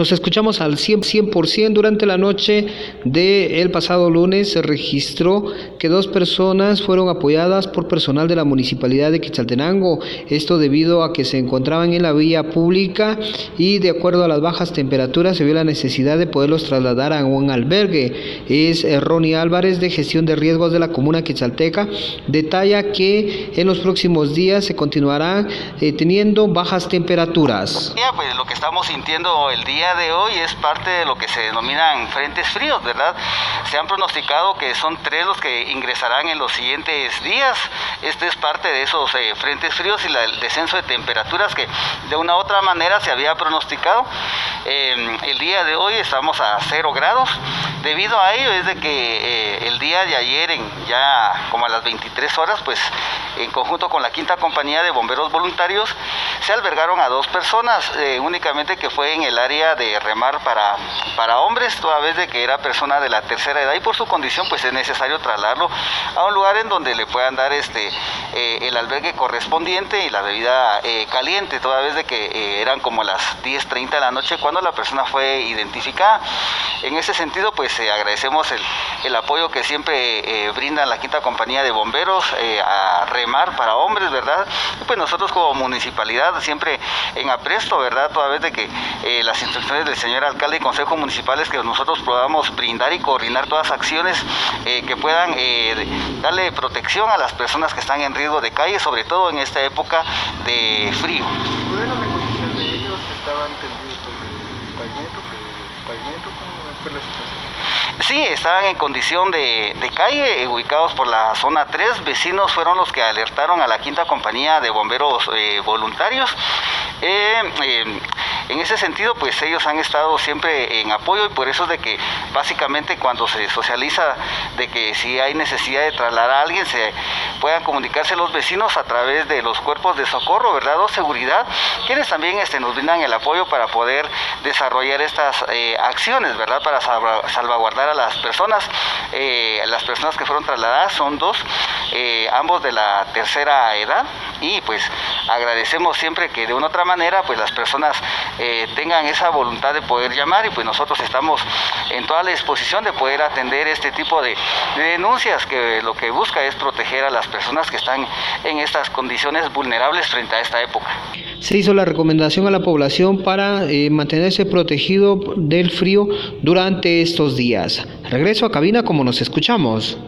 Nos escuchamos al 100%, durante la noche del pasado lunes se registró que dos personas fueron apoyadas por personal de la municipalidad de Quetzaltenango, esto debido a que se encontraban en la vía pública y de acuerdo a las bajas temperaturas se vio la necesidad de poderlos trasladar a un albergue. Es eh, Ronnie Álvarez de gestión de riesgos de la comuna Quetzalteca, detalla que en los próximos días se continuará eh, teniendo bajas temperaturas. Pues lo que estamos sintiendo el día de hoy es parte de lo que se denominan frentes fríos, ¿verdad? Se han pronosticado que son tres los que ingresarán en los siguientes días. Este es parte de esos eh, frentes fríos y el descenso de temperaturas que de una u otra manera se había pronosticado. Eh, el día de hoy estamos a cero grados. Debido a ello es de que eh, el día de ayer, en ya como a las 23 horas, pues en conjunto con la quinta compañía de bomberos voluntarios, se albergaron a dos personas, únicamente que fue en el área de remar para, para hombres, toda vez de que era persona de la tercera edad y por su condición pues es necesario trasladarlo a un lugar en donde le puedan dar este eh, el albergue correspondiente y la bebida eh, caliente, toda vez de que eh, eran como las 10.30 de la noche cuando la persona fue identificada. En ese sentido pues agradecemos el, el, apoyo que siempre brindan la quinta compañía de bomberos a remar para hombres, ¿verdad? pues nosotros como municipalidad siempre en apresto, ¿verdad? Toda vez de que las instrucciones del señor alcalde y consejo municipal es que nosotros podamos brindar y coordinar todas las acciones eh, que puedan eh, darle protección a las personas que están en riesgo de calle, sobre todo en esta época de frío. Sí, estaban en condición de, calle, ubicados por la zona 3. Vecinos fueron los que alertaron a la quinta compañía de bomberos eh, voluntarios. En ese sentido, pues ellos han estado siempre en apoyo y por eso es de que básicamente cuando se socializa de que si hay necesidad de trasladar a alguien, se puedan comunicarse los vecinos a través de los cuerpos de socorro, ¿verdad? O seguridad, quienes también este, nos brindan el apoyo para poder desarrollar estas eh, acciones, ¿verdad? Para salvaguardar a las personas. Eh, las personas que fueron trasladadas son dos, eh, ambos de la tercera edad y pues agradecemos siempre que de una otra manera pues las personas eh, tengan esa voluntad de poder llamar y pues nosotros estamos en toda la disposición de poder atender este tipo de, denuncias que lo que busca es proteger a las personas que están en estas condiciones vulnerables frente a esta época. Se hizo la recomendación a la población para eh, mantenerse protegido del frío durante estos días. Regreso a cabina como nos escuchamos.